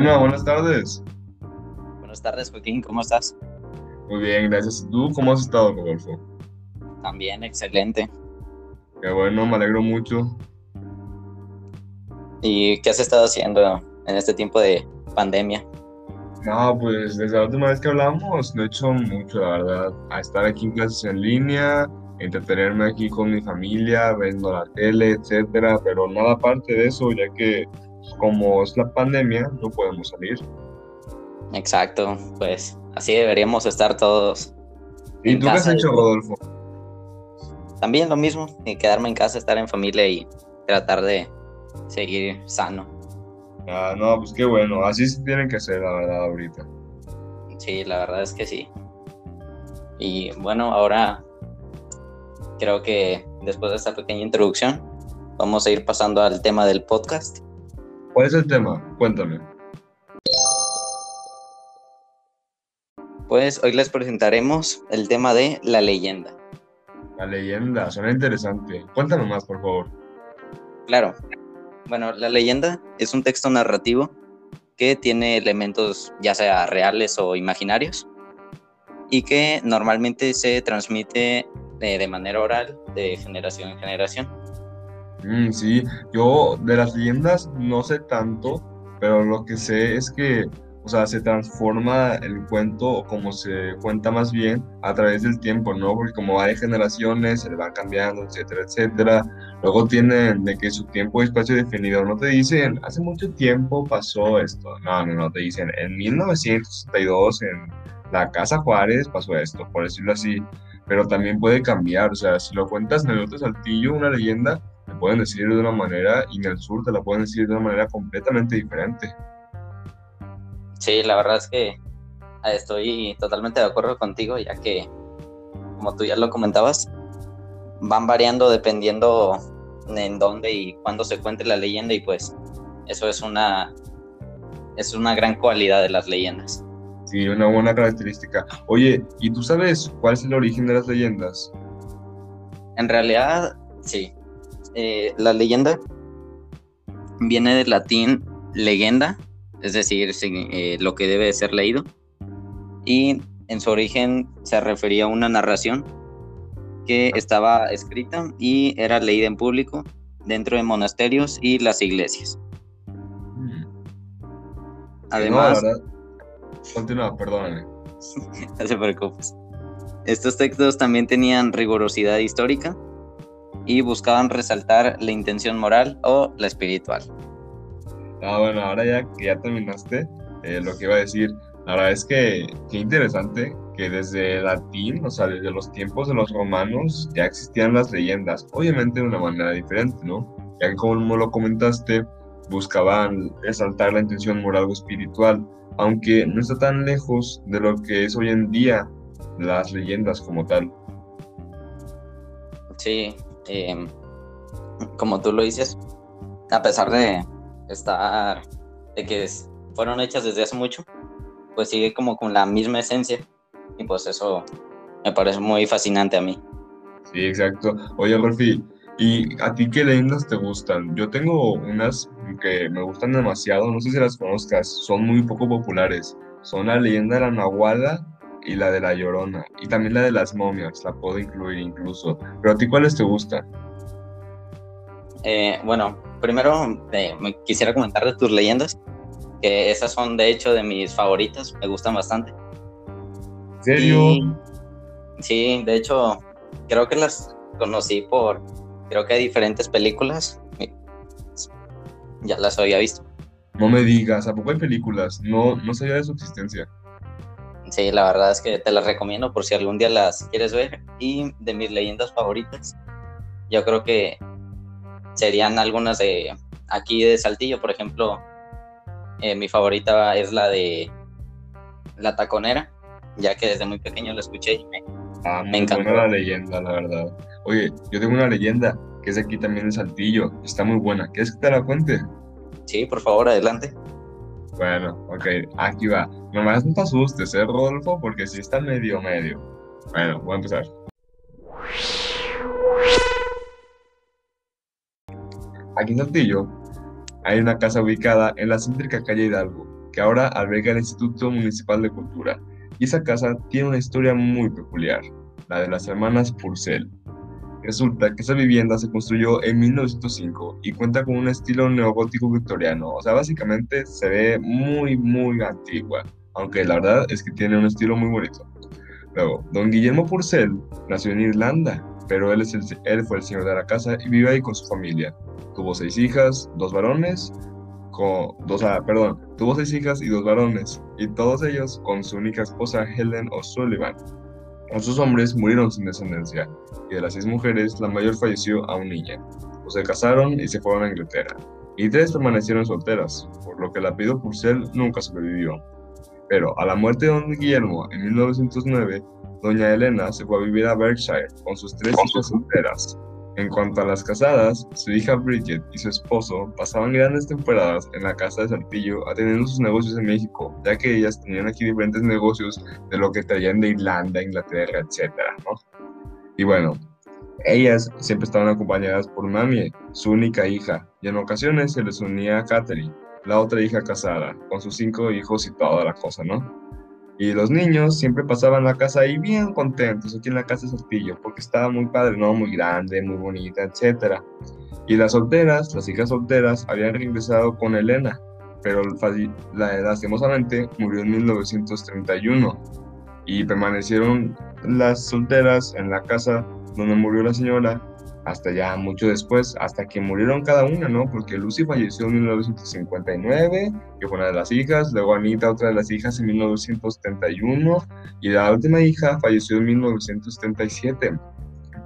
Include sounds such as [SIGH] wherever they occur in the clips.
Hola, buenas tardes. Buenas tardes, Joaquín, ¿cómo estás? Muy bien, gracias. ¿Tú cómo has estado, Rodolfo? También, excelente. Qué bueno, me alegro mucho. ¿Y qué has estado haciendo en este tiempo de pandemia? No, pues desde la última vez que hablamos no he hecho mucho, la verdad. A estar aquí en clases en línea, entretenerme aquí con mi familia, viendo la tele, etcétera, pero nada aparte de eso, ya que como es la pandemia, no podemos salir. Exacto, pues así deberíamos estar todos. ¿Y tú qué has hecho, Rodolfo? También lo mismo, quedarme en casa, estar en familia y tratar de seguir sano. Ah, no, pues qué bueno, así se tienen que ser, la verdad, ahorita. Sí, la verdad es que sí. Y bueno, ahora creo que después de esta pequeña introducción, vamos a ir pasando al tema del podcast. ¿Cuál es el tema? Cuéntame. Pues hoy les presentaremos el tema de la leyenda. La leyenda, suena interesante. Cuéntame más, por favor. Claro, bueno, la leyenda es un texto narrativo que tiene elementos ya sea reales o imaginarios y que normalmente se transmite de, manera oral de generación en generación. Mm, sí, yo de las leyendas no sé tanto, pero lo que sé es que o sea, se transforma el cuento, como se cuenta más bien, a través del tiempo, ¿no? Porque como hay generaciones, se le van cambiando, etcétera, etcétera. Luego tienen de que su tiempo y espacio definido, no te dicen, hace mucho tiempo pasó esto. No, no, no, te dicen, en 1962, en la Casa Juárez pasó esto, por decirlo así. Pero también puede cambiar, o sea, si lo cuentas en el otro saltillo, una leyenda, pueden decir de una manera y en el sur te la pueden decir de una manera completamente diferente. Sí, la verdad es que eh, estoy totalmente de acuerdo contigo, ya que, como tú ya lo comentabas, van variando dependiendo en dónde y cuándo se cuente la leyenda y pues eso es una es una gran cualidad de las leyendas. Sí, una buena característica. Oye, ¿y tú sabes cuál es el origen de las leyendas? En realidad, sí. Eh, la leyenda viene del latín legenda, es decir, eh, lo que debe ser leído. Y en su origen se refería a una narración que estaba escrita y era leída en público dentro de monasterios y las iglesias. Mm. Además... Continúa, perdóname. [LAUGHS] no se preocupes. Estos textos también tenían rigurosidad histórica y buscaban resaltar la intención moral o la espiritual. Ah, bueno, ahora ya que ya terminaste, eh, lo que iba a decir, la verdad es que qué interesante que desde latín, o sea, desde los tiempos de los romanos, ya existían las leyendas, obviamente de una manera diferente, ¿no? Ya que como lo comentaste, buscaban resaltar la intención moral o espiritual, aunque no está tan lejos de lo que es hoy en día las leyendas como tal. Sí, em, como tú lo dices, a pesar de, estar, de que fueron hechas desde hace mucho, pues sigue como con la misma esencia. Y pues eso me parece muy fascinante a mí. Sí, exacto. Oye, Rolfi, ¿y a ti qué leyendas te gustan? Yo tengo unas que me gustan demasiado, no sé si las conozcas, son muy poco populares. Son la leyenda de la Nahuala y la de la Llorona. Y también la de las momias, la puedo incluir incluso. Pero a ti, ¿cuáles te gustan? Eh, bueno, primero eh, me quisiera comentar de tus leyendas, que esas son de hecho de mis favoritas, me gustan bastante. ¿En serio? sí, de hecho, creo que las conocí por, creo que hay diferentes películas, ya las había visto. No me digas, ¿a poco hay películas? No, no sabía de su existencia. Sí, la verdad es que te las recomiendo por si algún día las quieres ver. Y de mis leyendas favoritas, yo creo que serían algunas de aquí de Saltillo, por ejemplo, eh, mi favorita es la de La Taconera, ya que desde muy pequeño la escuché y me, ah, me encantó. la leyenda, la verdad. Oye, yo tengo una leyenda que es aquí también de Saltillo, está muy buena. ¿Quieres que te la cuente? Sí, por favor, adelante. Bueno, ok, aquí va. Nomás no te asustes, ¿eh, Rodolfo? Porque sí está medio, medio. Bueno, voy a empezar. Aquí en Saltillo hay una casa ubicada en la céntrica calle Hidalgo, que ahora alberga el Instituto Municipal de Cultura. Y esa casa tiene una historia muy peculiar, la de las hermanas Purcell. Resulta que esa vivienda se construyó en 1905 y cuenta con un estilo neogótico victoriano, o sea, básicamente se ve muy, muy antigua, aunque la verdad es que tiene un estilo muy bonito. Luego, don Guillermo Purcell nació en Irlanda, pero él, es el, él fue el señor de la casa y vive ahí con su familia. Tuvo seis hijas, dos varones, con, dos, ah, perdón, tuvo seis hijas y dos varones, y todos ellos con su única esposa Helen O'Sullivan. Sus hombres murieron sin descendencia, y de las seis mujeres, la mayor falleció a un niña. Pues se casaron y se fueron a Inglaterra, y tres permanecieron solteras, por lo que el apellido Purcell nunca sobrevivió. Pero a la muerte de don Guillermo en 1909, doña Elena se fue a vivir a Berkshire con sus tres hijas solteras. En cuanto a las casadas, su hija Bridget y su esposo pasaban grandes temporadas en la casa de Saltillo atendiendo sus negocios en México, ya que ellas tenían aquí diferentes negocios de lo que traían de Irlanda, Inglaterra, etc. Y bueno, ellas siempre estaban acompañadas por Mami, su única hija, y en ocasiones se les unía a Catherine, la otra hija casada, con sus cinco hijos y toda la cosa, ¿no? Y los niños siempre pasaban la casa ahí bien contentos, aquí en la casa de Saltillo, porque estaba muy padre, ¿no? Muy grande, muy bonita, etc. Y las solteras, las hijas solteras, habían regresado con Elena, pero la, lastimosamente murió en 1931 y permanecieron las solteras en la casa donde murió la señora hasta ya mucho después, hasta que murieron cada una, ¿no? Porque Lucy falleció en 1959, que fue una de las hijas, luego Anita, otra de las hijas, en 1971, y la última hija falleció en 1977.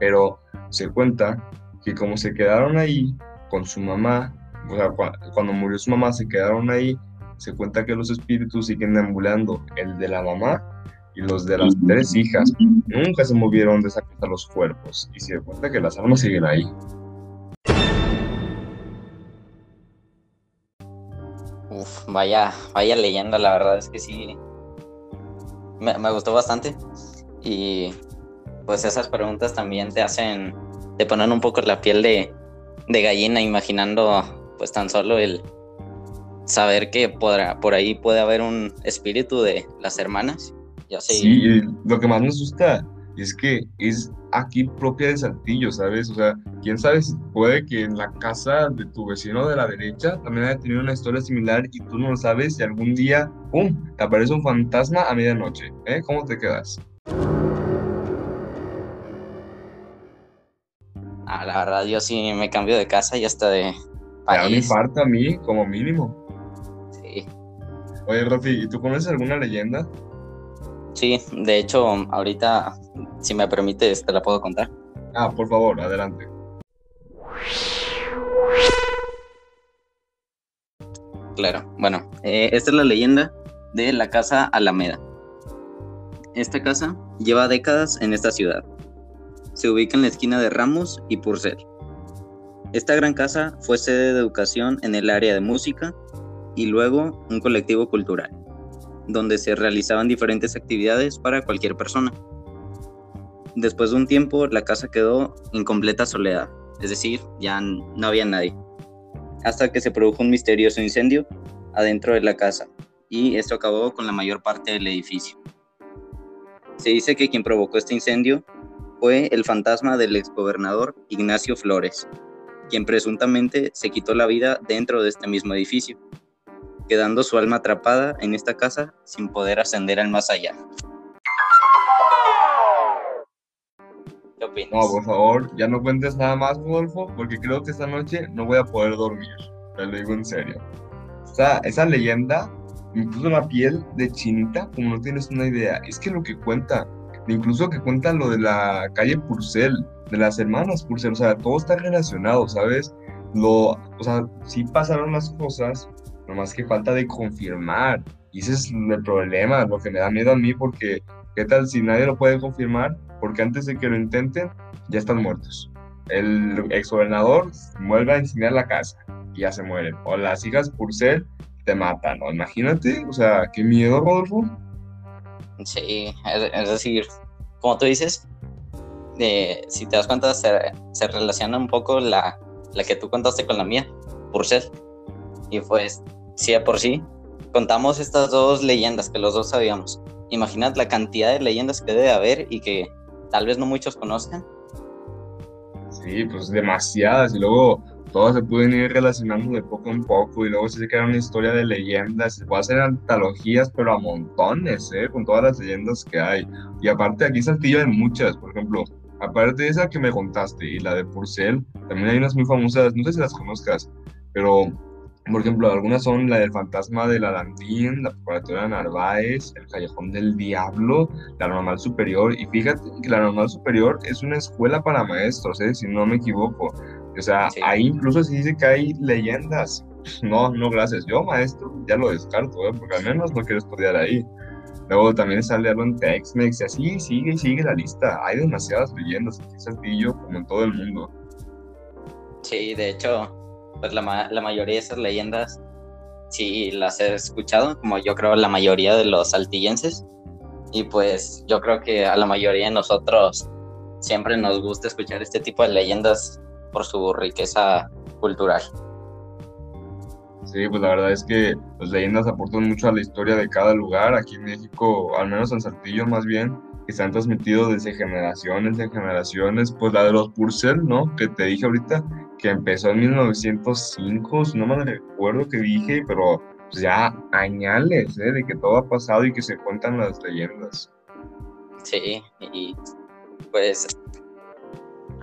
Pero se cuenta que como se quedaron ahí con su mamá, o sea, cuando murió su mamá se quedaron ahí, se cuenta que los espíritus siguen deambulando, el de la mamá y los de las tres hijas nunca se movieron de esa casa los cuerpos y se cuenta que las almas siguen ahí. Uf, vaya, vaya leyenda, la verdad es que sí. Me, me, gustó bastante. Y pues esas preguntas también te hacen, te ponen un poco la piel de, de gallina, imaginando pues tan solo el saber que podrá, por ahí puede haber un espíritu de las hermanas Sí, lo que más me asusta es que es aquí propia de Saltillo, ¿sabes? O sea, quién sabe si puede que en la casa de tu vecino de la derecha también haya tenido una historia similar y tú no lo sabes y algún día, ¡pum!, te aparece un fantasma a medianoche, ¿eh? ¿Cómo te quedas? Ah, la verdad, yo sí me cambio de casa y hasta de país. Me infarto a mí, como mínimo. Sí. Oye, Rafi, ¿y tú conoces alguna leyenda? Sí, de hecho, ahorita, si me permites, te la puedo contar. Ah, por favor, adelante. Claro, bueno, eh, esta es la leyenda de la Casa Alameda. Esta casa lleva décadas en esta ciudad. Se ubica en la esquina de Ramos y Purcell. Esta gran casa fue sede de educación en el área de música y luego un colectivo cultural donde se realizaban diferentes actividades para cualquier persona. Después de un tiempo, la casa quedó en completa soledad, es decir, ya no había nadie, hasta que se produjo un misterioso incendio adentro de la casa, y esto acabó con la mayor parte del edificio. Se dice que quien provocó este incendio fue el fantasma del exgobernador Ignacio Flores, quien presuntamente se quitó la vida dentro de este mismo edificio quedando su alma atrapada en esta casa sin poder ascender al más allá. ¿Qué opinas? No, por favor, ya no cuentes nada más, Rodolfo, porque creo que esta noche no voy a poder dormir. Te lo digo en serio. O sea, esa leyenda me puso la piel de chinita, como no tienes una idea. Es que lo que cuenta, incluso que cuenta lo de la calle Purcell, de las hermanas Purcell, o sea, todo está relacionado, ¿sabes? Lo, o sea, sí pasaron las cosas, más que falta de confirmar. Y ese es el problema, lo que me da miedo a mí, porque ¿qué tal si nadie lo puede confirmar? Porque antes de que lo intenten, ya están muertos. El exgobernador vuelve a enseñar la casa y ya se mueren. O las hijas ser te matan, ¿no? Imagínate, o sea, qué miedo, Rodolfo. Sí, es, decir, como tú dices, si te das cuenta, se, se relaciona un poco la, la que tú contaste con la mía, ser. Y pues sí por sí, contamos estas dos leyendas que los dos sabíamos. Imaginad la cantidad de leyendas que debe haber y que tal vez no muchos conozcan. Sí, pues demasiadas. Y luego todas se pueden ir relacionando de poco en poco. Y luego se queda una historia de leyendas. Se puede hacer antologías, pero a montones, ¿eh? Con todas las leyendas que hay. Y aparte, aquí Saltillo hay muchas. Por ejemplo, aparte de esa que me contaste y la de Purcell, también hay unas muy famosas. No sé si las conozcas, pero por ejemplo, algunas son la del fantasma de la Landín, la preparatoria de Narváez, el Callejón del Diablo, la Normal Superior. Y fíjate que la Normal Superior es una escuela para maestros, ¿eh? si no me equivoco. O sea, ahí incluso se dice que hay leyendas. No, no, gracias. Yo, maestro, ya lo descarto, ¿eh? porque al menos no quiero estudiar ahí. Luego también sale algo en Tex-Mex y así sigue y sigue la lista. Hay demasiadas leyendas aquí en Saltillo, como en todo el mundo. Sí, de hecho, pues la, mayoría de esas leyendas sí las he escuchado, como yo creo la mayoría de los saltillenses. Y pues yo creo que a la mayoría de nosotros siempre nos gusta escuchar este tipo de leyendas por su riqueza cultural. Sí, pues la verdad es que las leyendas aportan mucho a la historia de cada lugar. Aquí en México, al menos en Saltillo más bien, que se han transmitido desde generaciones en generaciones. Pues la de los Purcell, ¿no? Que te dije ahorita, que empezó en 1905, no me recuerdo que dije, pero pues ya añales ¿eh? de que todo ha pasado y que se cuentan las leyendas. Sí, y pues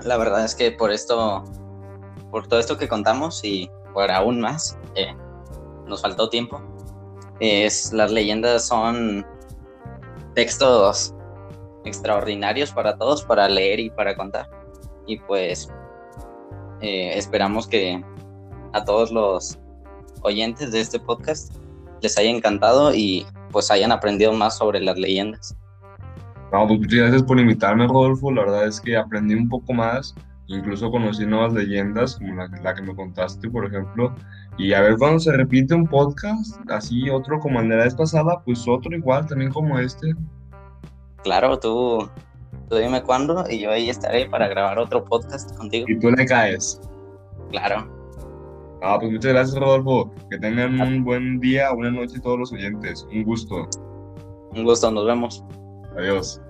la verdad es que por esto, por todo esto que contamos y por aún más, eh, nos faltó tiempo. Es, las leyendas son textos extraordinarios para todos, para leer y para contar. Y pues eh, esperamos que a todos los oyentes de este podcast les haya encantado y pues hayan aprendido más sobre las leyendas. No, pues muchas gracias por invitarme, Rodolfo. La verdad es que aprendí un poco más, incluso conocí nuevas leyendas, como la, la que me contaste, por ejemplo. Y a ver cuando se repite un podcast, así otro como el de la vez pasada, pues otro igual, también como este. Claro, tú Tú dime cuándo y yo ahí estaré para grabar otro podcast contigo. Y tú le caes. Claro. Ah, pues muchas gracias, Rodolfo. Que tengan un buen día, buena noche todos los oyentes. Un gusto. Un gusto, nos vemos. Adiós.